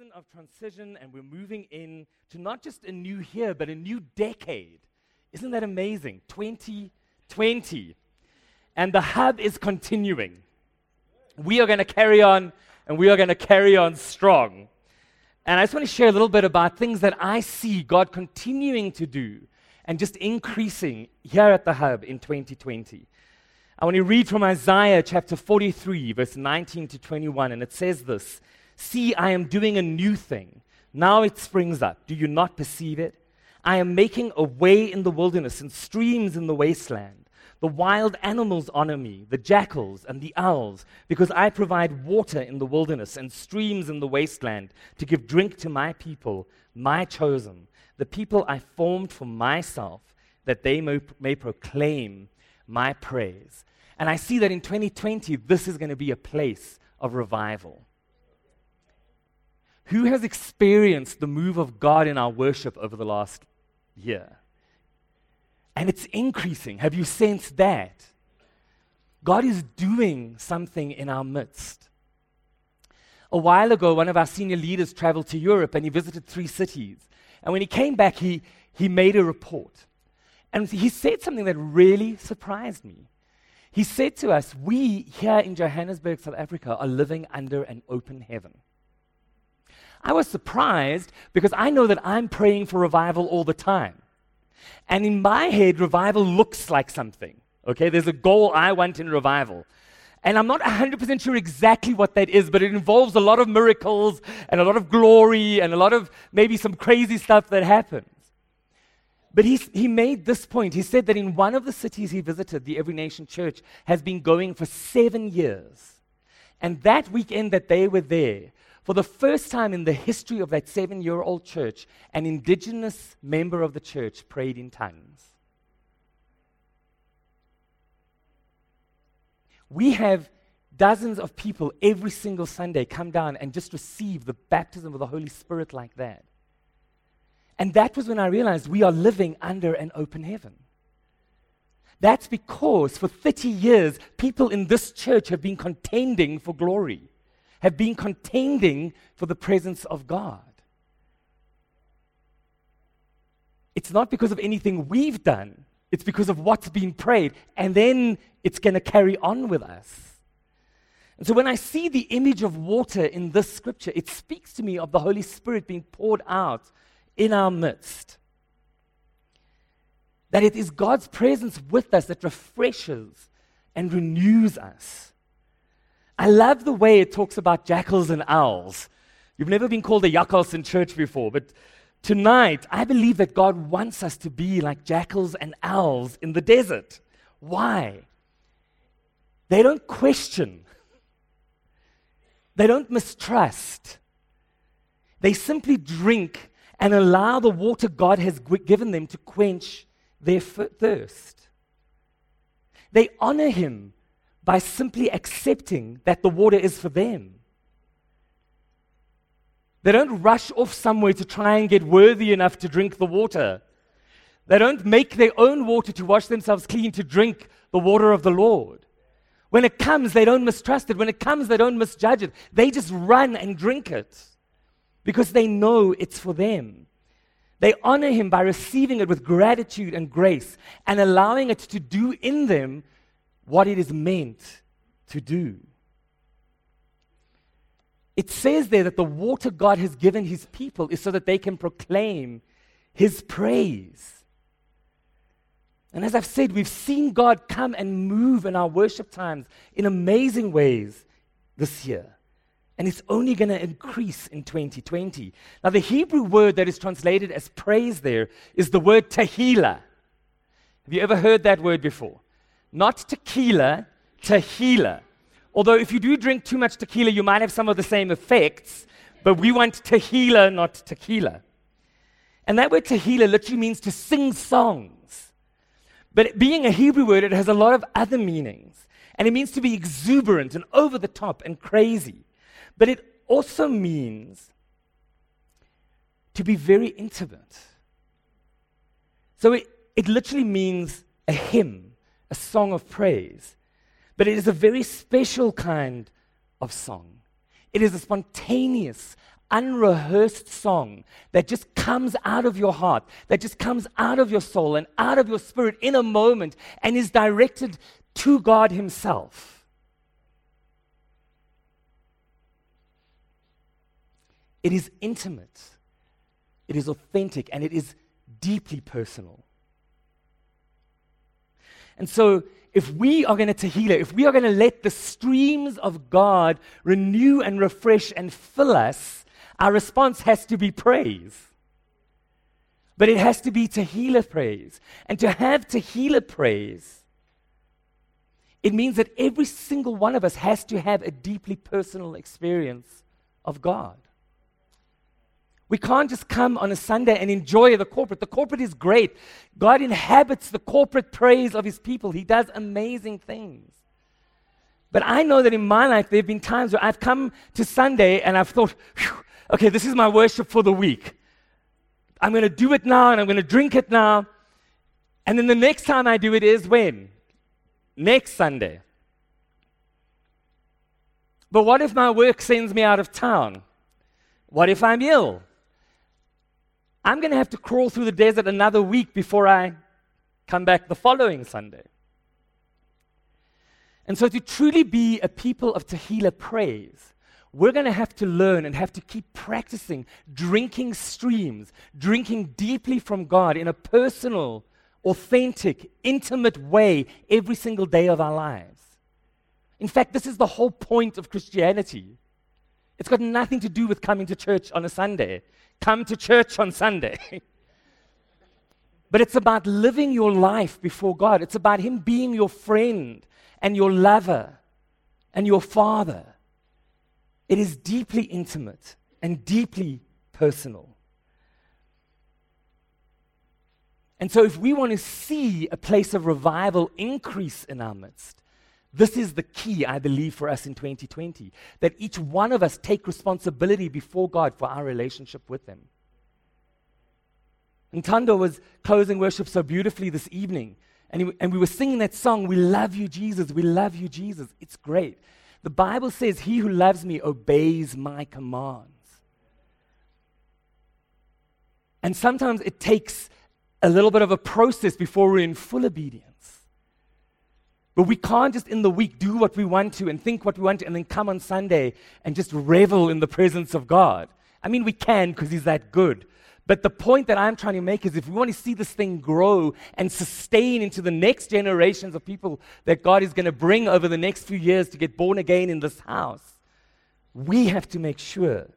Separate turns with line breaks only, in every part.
season of transition and we're moving in to not just a new year, but a new decade. Isn't that amazing? 2020. And the hub is continuing. We are going to carry on and we are going to carry on strong. And I just want to share a little bit about things that I see God continuing to do and just increasing here at the hub in 2020. I want to read from Isaiah chapter 43, verse 19 to 21, and it says this See, I am doing a new thing. Now it springs up. Do you not perceive it? I am making a way in the wilderness and streams in the wasteland. The wild animals honor me, the jackals and the owls, because I provide water in the wilderness and streams in the wasteland to give drink to my people, my chosen, the people I formed for myself, that they may, may proclaim my praise. And I see that in 2020, this is going to be a place of revival. Who has experienced the move of God in our worship over the last year? And it's increasing. Have you sensed that? God is doing something in our midst. A while ago, one of our senior leaders traveled to Europe and he visited three cities. And when he came back, he, he made a report. And he said something that really surprised me. He said to us, We here in Johannesburg, South Africa, are living under an open heaven. I was surprised because I know that I'm praying for revival all the time. And in my head, revival looks like something. Okay, there's a goal I want in revival. And I'm not 100% sure exactly what that is, but it involves a lot of miracles and a lot of glory and a lot of maybe some crazy stuff that happens. But he, he made this point. He said that in one of the cities he visited, the Every Nation Church has been going for seven years. And that weekend that they were there, for the first time in the history of that seven year old church, an indigenous member of the church prayed in tongues. We have dozens of people every single Sunday come down and just receive the baptism of the Holy Spirit like that. And that was when I realized we are living under an open heaven. That's because for 30 years, people in this church have been contending for glory have been contending for the presence of God. It's not because of anything we've done, it's because of what's been prayed, and then it's going to carry on with us. And so when I see the image of water in this scripture, it speaks to me of the Holy Spirit being poured out in our midst. That it is God's presence with us that refreshes and renews us. I love the way it talks about jackals and owls. You've never been called a jackals in church before, but tonight I believe that God wants us to be like jackals and owls in the desert. Why? They don't question, they don't mistrust. They simply drink and allow the water God has given them to quench their thirst. They honor Him by simply accepting that the water is for them. They don't rush off somewhere to try and get worthy enough to drink the water. They don't make their own water to wash themselves clean to drink the water of the Lord. When it comes, they don't mistrust it. When it comes, they don't misjudge it. They just run and drink it because they know it's for them. They honor Him by receiving it with gratitude and grace and allowing it to do in them what it is meant to do. It says there that the water God has given his people is so that they can proclaim his praise. And as I've said, we've seen God come and move in our worship times in amazing ways this year. And it's only going to increase in 2020. Now, the Hebrew word that is translated as praise there is the word tehillah. Have you ever heard that word before? Not tequila, tehillah. Although, if you do drink too much tequila, you might have some of the same effects, but we want tehillah, not tequila. And that word tehillah literally means to sing songs. But being a Hebrew word, it has a lot of other meanings. And it means to be exuberant and over the top and crazy. But it also means to be very intimate. So it, it literally means a hymn a song of praise, but it is a very special kind of song. It is a spontaneous, unrehearsed song that just comes out of your heart, that just comes out of your soul and out of your spirit in a moment and is directed to God Himself. It is intimate, it is authentic, and it is deeply personal. And so, if we are going to Tehillah, if we are going to let the streams of God renew and refresh and fill us, our response has to be praise. But it has to be Tehillah praise. And to have Tehillah praise, it means that every single one of us has to have a deeply personal experience of God. We can't just come on a Sunday and enjoy the corporate. The corporate is great. God inhabits the corporate praise of his people, he does amazing things. But I know that in my life, there have been times where I've come to Sunday and I've thought, okay, this is my worship for the week. I'm going to do it now and I'm going to drink it now. And then the next time I do it is when? Next Sunday. But what if my work sends me out of town? What if I'm ill? I'm going to have to crawl through the desert another week before I come back the following Sunday. And so, to truly be a people of Tehillah praise, we're going to have to learn and have to keep practicing drinking streams, drinking deeply from God in a personal, authentic, intimate way every single day of our lives. In fact, this is the whole point of Christianity. It's got nothing to do with coming to church on a Sunday come to church on Sunday. but it's about living your life before God. It's about Him being your friend and your lover and your father. It is deeply intimate and deeply personal. And so, if we want to see a place of revival increase in our midst, this is the key, I believe, for us in 2020 that each one of us take responsibility before God for our relationship with Him. And Tando was closing worship so beautifully this evening. And, he, and we were singing that song, We Love You, Jesus. We love you, Jesus. It's great. The Bible says, He who loves me obeys my commands. And sometimes it takes a little bit of a process before we're in full obedience. But we can't just in the week do what we want to and think what we want to and then come on Sunday and just revel in the presence of God. I mean, we can because He's that good. But the point that I'm trying to make is if we want to see this thing grow and sustain into the next generations of people that God is going to bring over the next few years to get born again in this house, we have to make sure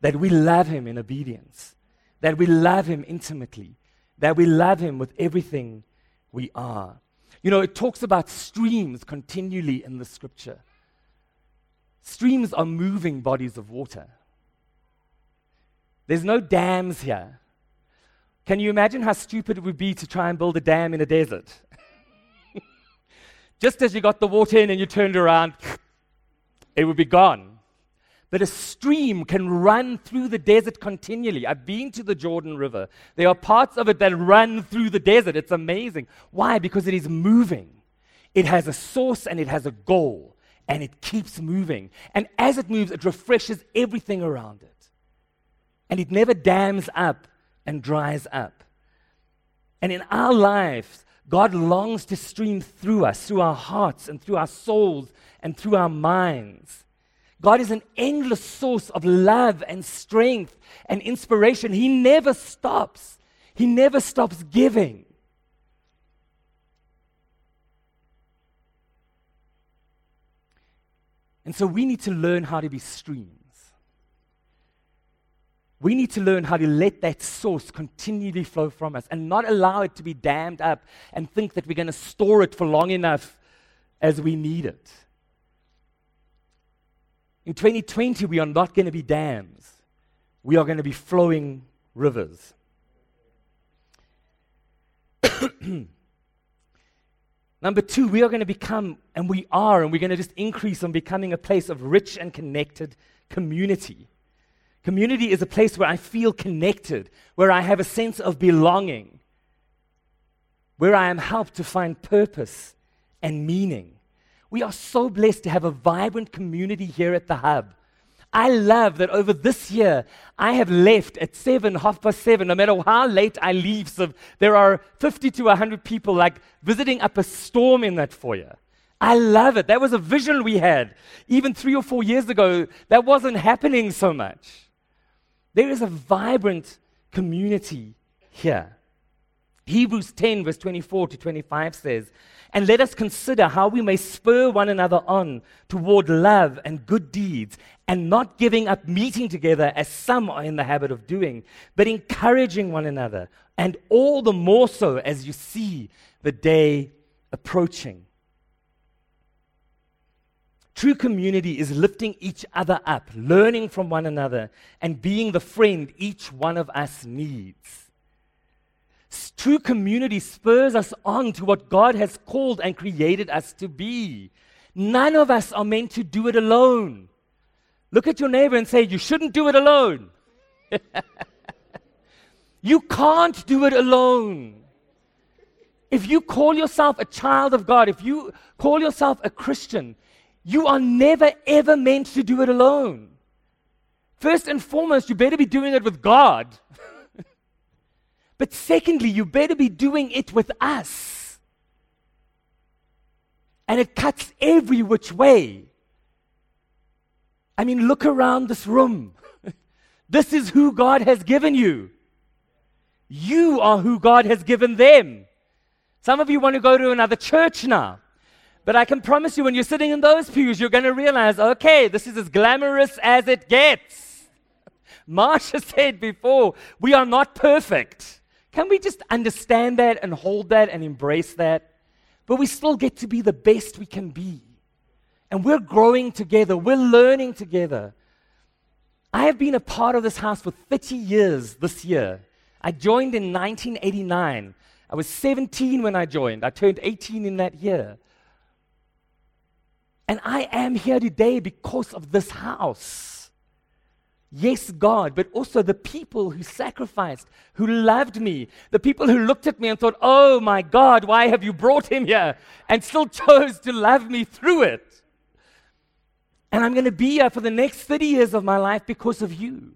that we love Him in obedience, that we love Him intimately, that we love Him with everything we are. You know, it talks about streams continually in the scripture. Streams are moving bodies of water. There's no dams here. Can you imagine how stupid it would be to try and build a dam in a desert? Just as you got the water in and you turned around, it would be gone that a stream can run through the desert continually. I've been to the Jordan River. There are parts of it that run through the desert. It's amazing. Why? Because it is moving. It has a source and it has a goal, and it keeps moving. And as it moves, it refreshes everything around it. And it never dams up and dries up. And in our lives, God longs to stream through us, through our hearts, and through our souls, and through our minds. God is an endless source of love and strength and inspiration. He never stops, He never stops giving. And so we need to learn how to be streams. We need to learn how to let that source continually flow from us and not allow it to be dammed up and think that we're going to store it for long enough as we need it. In 2020, we are not going to be dams, we are going to be flowing rivers. Number two, we are going to become, and we are, and we're going to just increase on becoming a place of rich and connected community. Community is a place where I feel connected, where I have a sense of belonging, where I am helped to find purpose and meaning. We are so blessed to have a vibrant community here at the Hub. I love that over this year, I have left at seven, half past seven, no matter how late I leave. So there are 50 to 100 people like visiting up a storm in that foyer. I love it. That was a vision we had. Even three or four years ago, that wasn't happening so much. There is a vibrant community here. Hebrews 10, verse 24 to 25 says, And let us consider how we may spur one another on toward love and good deeds, and not giving up meeting together as some are in the habit of doing, but encouraging one another, and all the more so as you see the day approaching. True community is lifting each other up, learning from one another, and being the friend each one of us needs. True community spurs us on to what God has called and created us to be. None of us are meant to do it alone. Look at your neighbor and say, You shouldn't do it alone. you can't do it alone. If you call yourself a child of God, if you call yourself a Christian, you are never ever meant to do it alone. First and foremost, you better be doing it with God. But secondly, you better be doing it with us. And it cuts every which way. I mean, look around this room. this is who God has given you. You are who God has given them. Some of you want to go to another church now. But I can promise you, when you're sitting in those pews, you're going to realize okay, this is as glamorous as it gets. Marsha said before, we are not perfect. Can we just understand that and hold that and embrace that? But we still get to be the best we can be. And we're growing together, we're learning together. I have been a part of this house for 30 years this year. I joined in 1989. I was 17 when I joined. I turned 18 in that year. And I am here today because of this house. Yes, God, but also the people who sacrificed, who loved me, the people who looked at me and thought, oh my God, why have you brought him here? And still chose to love me through it. And I'm going to be here for the next 30 years of my life because of you.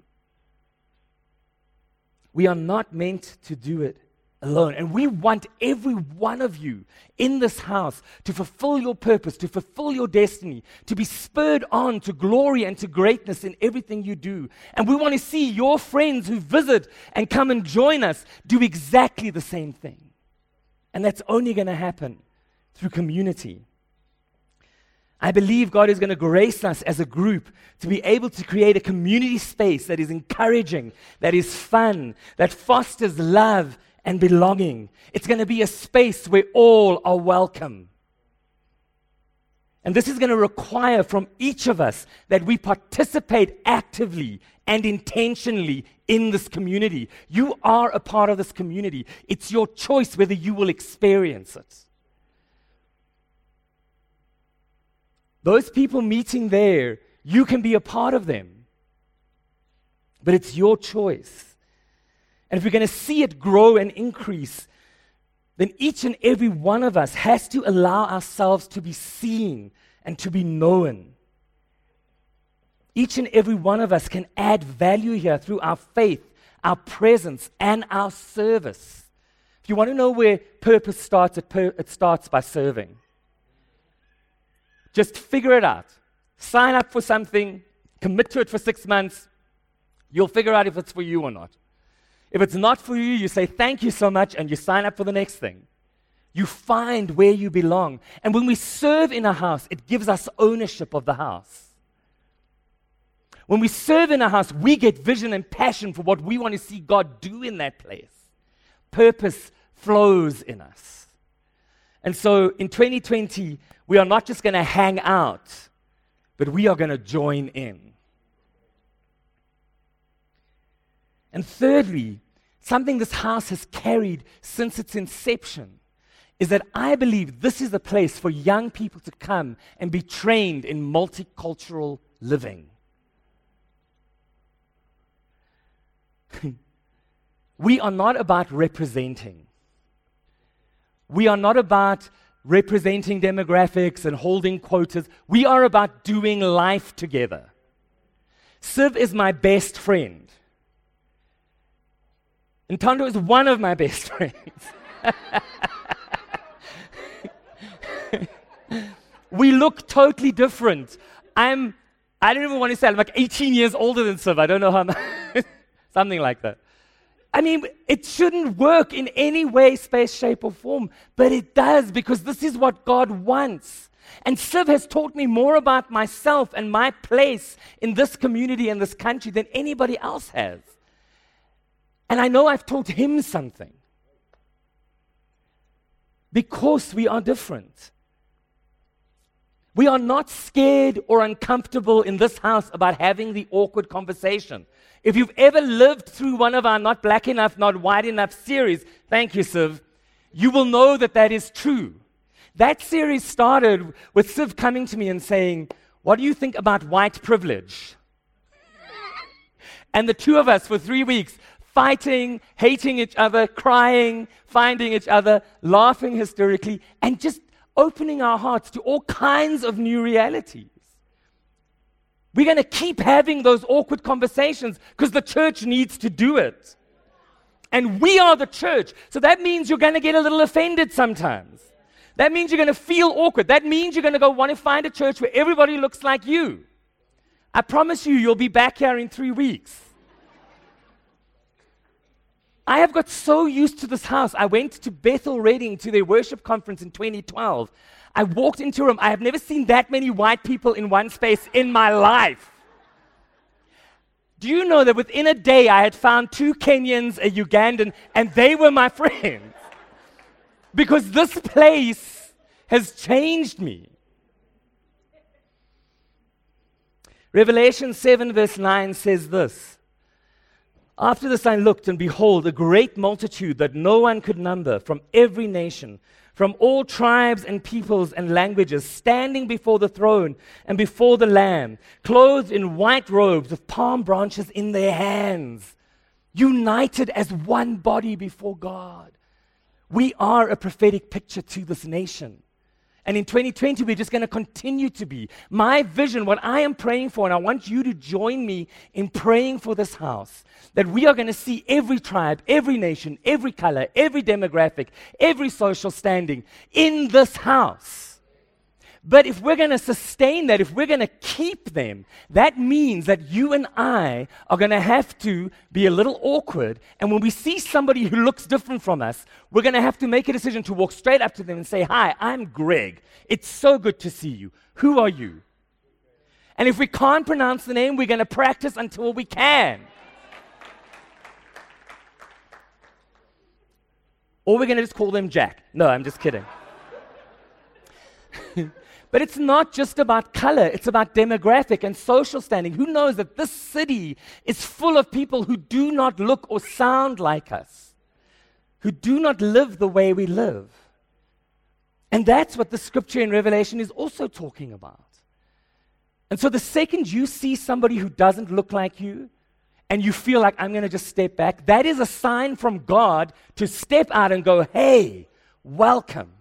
We are not meant to do it alone. And we want every one of you in this house to fulfill your purpose, to fulfill your destiny, to be spurred on to glory and to greatness in everything you do. And we want to see your friends who visit and come and join us do exactly the same thing. And that's only going to happen through community. I believe God is going to grace us as a group to be able to create a community space that is encouraging, that is fun, that fosters love and belonging. It's going to be a space where all are welcome. And this is going to require from each of us that we participate actively and intentionally in this community. You are a part of this community. It's your choice whether you will experience it. Those people meeting there, you can be a part of them. But it's your choice. And if we're going to see it grow and increase, then each and every one of us has to allow ourselves to be seen and to be known. Each and every one of us can add value here through our faith, our presence, and our service. If you want to know where purpose starts, it, per- it starts by serving. Just figure it out. Sign up for something, commit to it for six months. You'll figure out if it's for you or not. If it's not for you, you say thank you so much and you sign up for the next thing. You find where you belong. And when we serve in a house, it gives us ownership of the house. When we serve in a house, we get vision and passion for what we want to see God do in that place. Purpose flows in us. And so in 2020, we are not just going to hang out, but we are going to join in. And thirdly, something this house has carried since its inception is that I believe this is a place for young people to come and be trained in multicultural living. we are not about representing. We are not about representing demographics and holding quotas. We are about doing life together. Siv is my best friend. And Tondo is one of my best friends. we look totally different. I'm, I don't even want to say, I'm like 18 years older than Siv. I don't know how, much, something like that. I mean, it shouldn't work in any way, space, shape, or form, but it does because this is what God wants. And Siv has taught me more about myself and my place in this community and this country than anybody else has. And I know I've taught him something. Because we are different. We are not scared or uncomfortable in this house about having the awkward conversation. If you've ever lived through one of our Not Black Enough, Not White Enough series, thank you, Siv, you will know that that is true. That series started with Siv coming to me and saying, What do you think about white privilege? and the two of us for three weeks fighting, hating each other, crying, finding each other, laughing hysterically, and just opening our hearts to all kinds of new realities. We're going to keep having those awkward conversations because the church needs to do it. And we are the church. So that means you're going to get a little offended sometimes. That means you're going to feel awkward. That means you're going to go want to find a church where everybody looks like you. I promise you, you'll be back here in three weeks. I have got so used to this house. I went to Bethel Redding to their worship conference in 2012. I walked into a room. I have never seen that many white people in one space in my life. Do you know that within a day I had found two Kenyans, a Ugandan, and they were my friends? because this place has changed me. Revelation 7, verse 9 says this After this I looked, and behold, a great multitude that no one could number from every nation, from all tribes and peoples and languages, standing before the throne and before the Lamb, clothed in white robes with palm branches in their hands, united as one body before God. We are a prophetic picture to this nation. And in 2020, we're just going to continue to be. My vision, what I am praying for, and I want you to join me in praying for this house, that we are going to see every tribe, every nation, every color, every demographic, every social standing in this house. But if we're going to sustain that, if we're going to keep them, that means that you and I are going to have to be a little awkward. And when we see somebody who looks different from us, we're going to have to make a decision to walk straight up to them and say, Hi, I'm Greg. It's so good to see you. Who are you? And if we can't pronounce the name, we're going to practice until we can. or we're going to just call them Jack. No, I'm just kidding. But it's not just about color, it's about demographic and social standing. Who knows that this city is full of people who do not look or sound like us, who do not live the way we live? And that's what the scripture in Revelation is also talking about. And so the second you see somebody who doesn't look like you, and you feel like I'm going to just step back, that is a sign from God to step out and go, hey, welcome.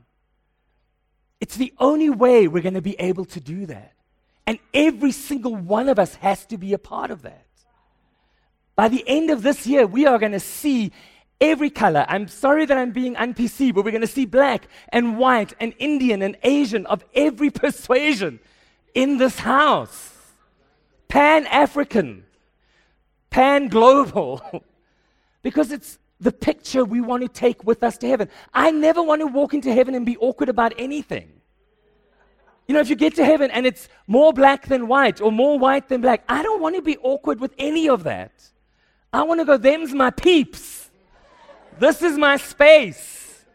It's the only way we're going to be able to do that. And every single one of us has to be a part of that. By the end of this year, we are going to see every color. I'm sorry that I'm being unPC, but we're going to see black and white and Indian and Asian of every persuasion in this house. Pan African, pan global. because it's the picture we want to take with us to heaven. I never want to walk into heaven and be awkward about anything. You know, if you get to heaven and it's more black than white or more white than black, I don't want to be awkward with any of that. I want to go, them's my peeps. This is my space.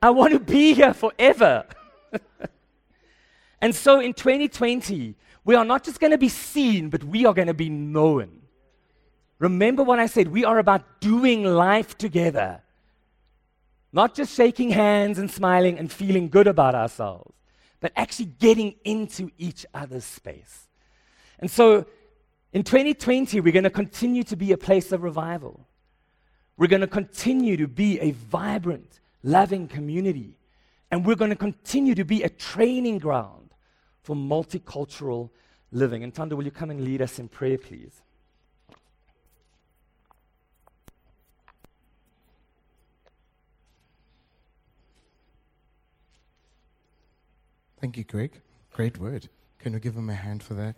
I want to be here forever. and so in 2020, we are not just going to be seen, but we are going to be known. Remember what I said we are about doing life together, not just shaking hands and smiling and feeling good about ourselves, but actually getting into each other's space. And so in 2020, we're going to continue to be a place of revival. We're going to continue to be a vibrant, loving community. And we're going to continue to be a training ground for multicultural living. And Tanda, will you come and lead us in prayer, please?
Thank you, Greg. Great word. Can you give him a hand for that?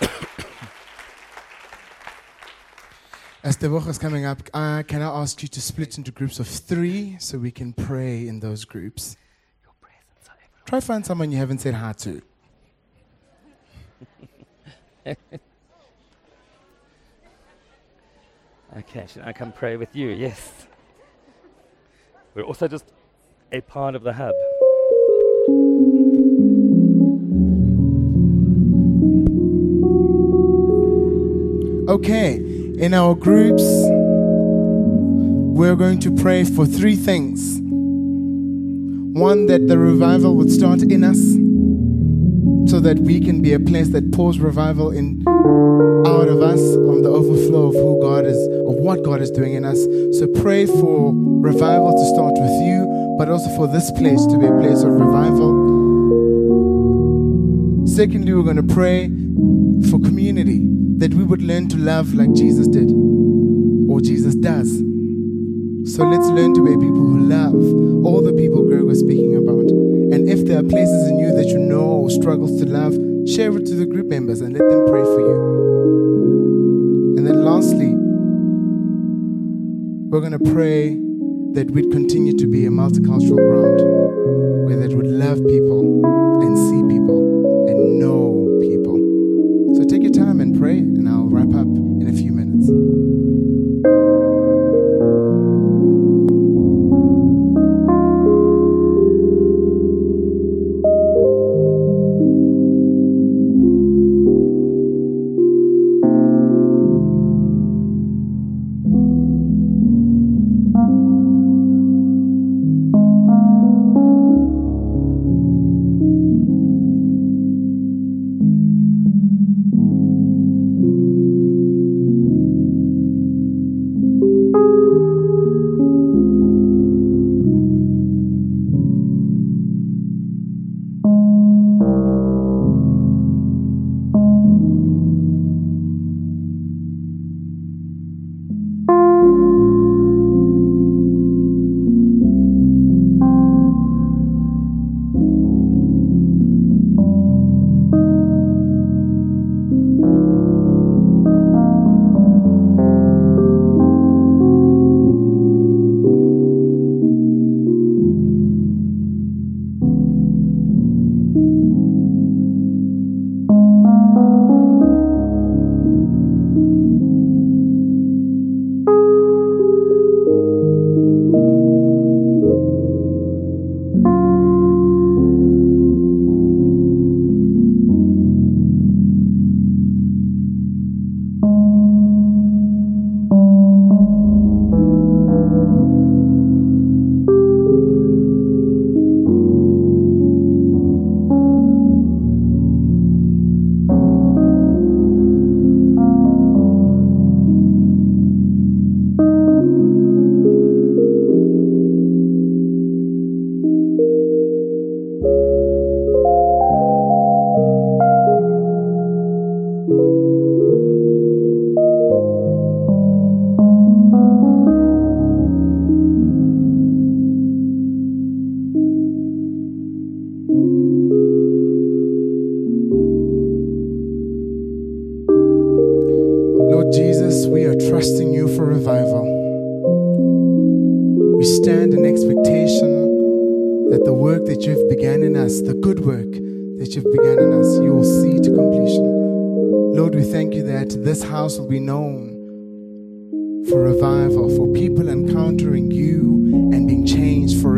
As the work is coming up, uh, can I ask you to split into groups of three so we can pray in those groups? Try find someone you haven't said hi to.
okay, should I come pray with you? Yes. We're also just a part of the hub.
Okay, in our groups, we're going to pray for three things. One, that the revival would start in us so that we can be a place that pours revival in out of us on the overflow of who God is, of what God is doing in us. So pray for revival to start with you, also for this place to be a place of revival. Secondly, we're going to pray for community that we would learn to love like Jesus did or Jesus does. So let's learn to be people who love all the people Greg was speaking about. And if there are places in you that you know or struggles to love, share it to the group members and let them pray for you. And then lastly, we're going to pray that we'd continue to be a multicultural ground where that would love people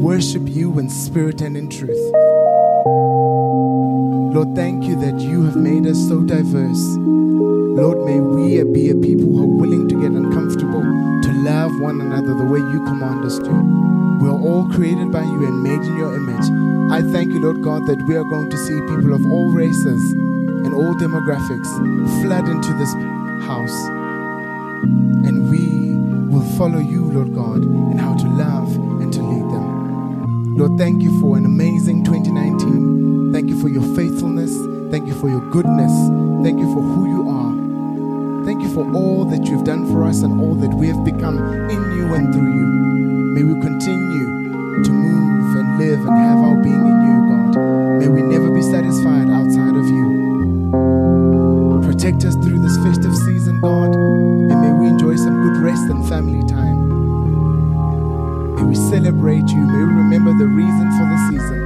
worship you in spirit and in truth. Lord, thank you that you have made us so diverse. Lord, may we be a people who are willing to get uncomfortable, to love one another the way you command us to. We are all created by you and made in your image. I thank you, Lord God, that we are going to see people of all races and all demographics flood into this house. And we will follow you, Lord God, in how to love and to them. Lord, thank you for an amazing 2019. Thank you for your faithfulness. Thank you for your goodness. Thank you for who you are. Thank you for all that you've done for us and all that we have become in you and through you. May we continue to move and live and have our being in you, God. May we never be satisfied outside of you. Protect us through this festive season, God, and may we enjoy some good rest and family time. May we celebrate you. May we remember the reason for the season.